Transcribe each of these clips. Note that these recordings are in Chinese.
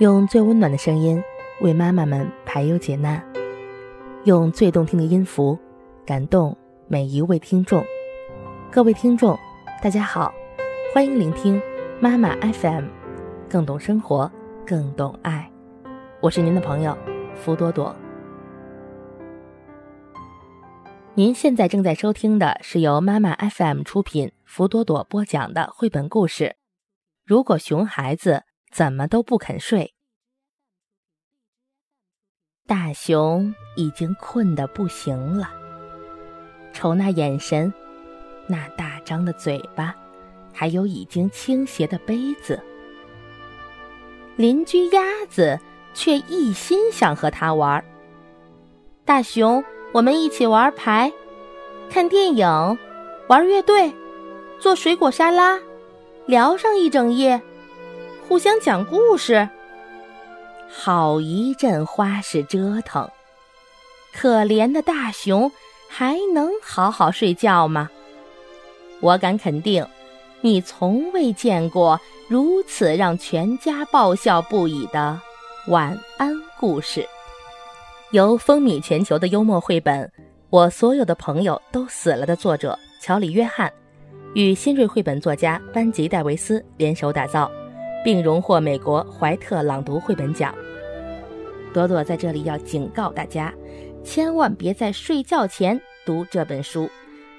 用最温暖的声音为妈妈们排忧解难，用最动听的音符感动每一位听众。各位听众，大家好，欢迎聆听妈妈 FM，更懂生活，更懂爱。我是您的朋友福朵朵。您现在正在收听的是由妈妈 FM 出品、福朵朵播讲的绘本故事。如果熊孩子。怎么都不肯睡。大熊已经困得不行了，瞅那眼神，那大张的嘴巴，还有已经倾斜的杯子。邻居鸭子却一心想和他玩。大熊，我们一起玩牌、看电影、玩乐队、做水果沙拉，聊上一整夜。互相讲故事，好一阵花式折腾。可怜的大熊还能好好睡觉吗？我敢肯定，你从未见过如此让全家爆笑不已的晚安故事。由风靡全球的幽默绘本《我所有的朋友都死了》的作者乔里·约翰，与新锐绘本作家班吉·戴维斯联手打造。并荣获美国怀特朗读绘本奖。朵朵在这里要警告大家，千万别在睡觉前读这本书，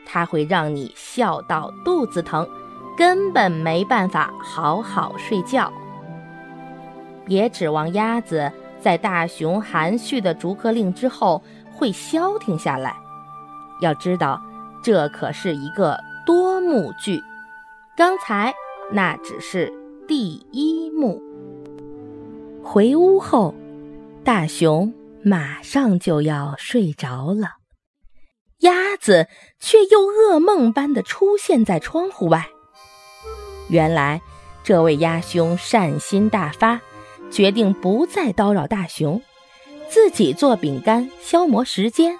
它会让你笑到肚子疼，根本没办法好好睡觉。别指望鸭子在大熊含蓄的逐客令之后会消停下来，要知道，这可是一个多幕剧。刚才那只是。第一幕。回屋后，大熊马上就要睡着了，鸭子却又噩梦般的出现在窗户外。原来，这位鸭兄善心大发，决定不再叨扰大熊，自己做饼干消磨时间，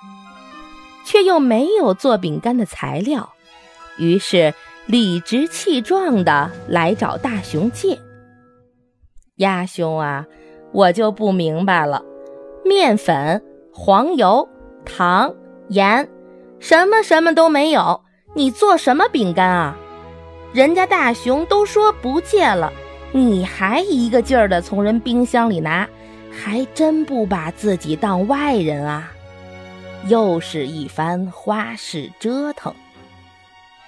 却又没有做饼干的材料，于是。理直气壮的来找大熊借。鸭兄啊，我就不明白了，面粉、黄油、糖、盐，什么什么都没有，你做什么饼干啊？人家大熊都说不借了，你还一个劲儿的从人冰箱里拿，还真不把自己当外人啊！又是一番花式折腾。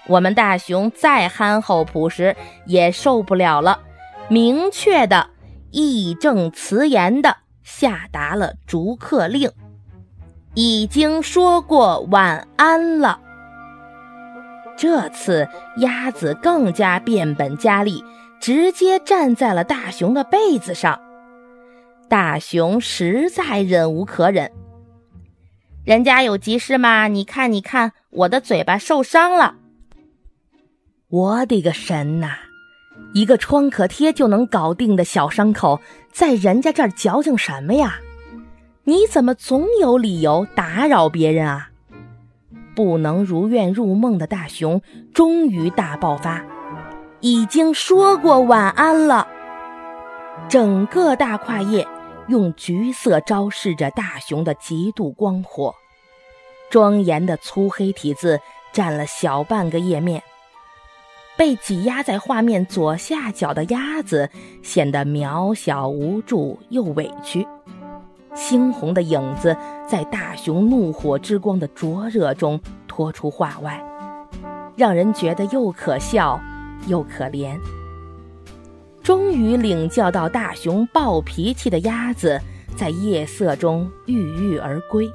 我们大熊再憨厚朴实也受不了了，明确的、义正辞严的下达了逐客令，已经说过晚安了。这次鸭子更加变本加厉，直接站在了大熊的被子上。大熊实在忍无可忍，人家有急事吗？你看，你看，我的嘴巴受伤了。我的个神呐！一个创可贴就能搞定的小伤口，在人家这儿矫情什么呀？你怎么总有理由打扰别人啊？不能如愿入梦的大熊终于大爆发，已经说过晚安了。整个大跨页用橘色昭示着大熊的极度光火，庄严的粗黑体字占了小半个页面。被挤压在画面左下角的鸭子显得渺小无助又委屈，猩红的影子在大熊怒火之光的灼热中拖出画外，让人觉得又可笑又可怜。终于领教到大熊暴脾气的鸭子在夜色中郁郁而归，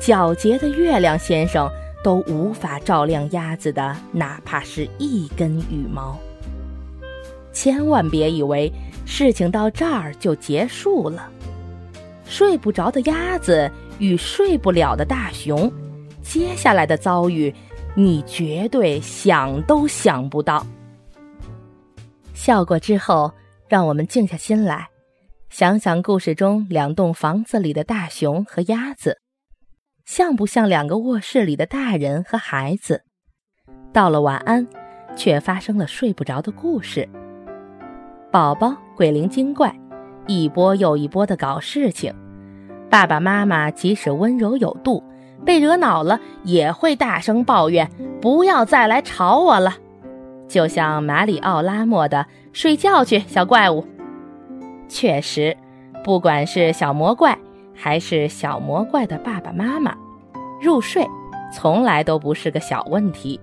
皎洁的月亮先生。都无法照亮鸭子的哪怕是一根羽毛。千万别以为事情到这儿就结束了。睡不着的鸭子与睡不了的大熊，接下来的遭遇，你绝对想都想不到。笑过之后，让我们静下心来，想想故事中两栋房子里的大熊和鸭子。像不像两个卧室里的大人和孩子？到了晚安，却发生了睡不着的故事。宝宝鬼灵精怪，一波又一波的搞事情。爸爸妈妈即使温柔有度，被惹恼了也会大声抱怨：“不要再来吵我了。”就像马里奥拉莫的“睡觉去，小怪物”。确实，不管是小魔怪，还是小魔怪的爸爸妈妈，入睡从来都不是个小问题。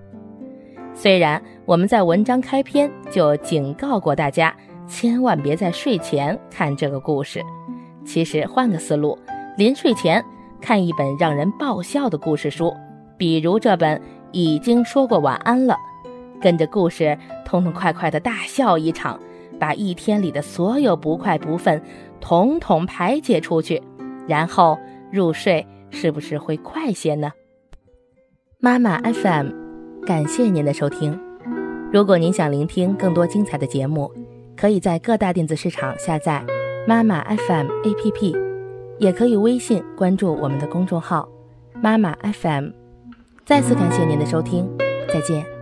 虽然我们在文章开篇就警告过大家，千万别在睡前看这个故事。其实换个思路，临睡前看一本让人爆笑的故事书，比如这本《已经说过晚安了》，跟着故事痛痛快快的大笑一场。把一天里的所有不快不忿，统统排解出去，然后入睡，是不是会快些呢？妈妈 FM，感谢您的收听。如果您想聆听更多精彩的节目，可以在各大电子市场下载妈妈 FM APP，也可以微信关注我们的公众号妈妈 FM。再次感谢您的收听，再见。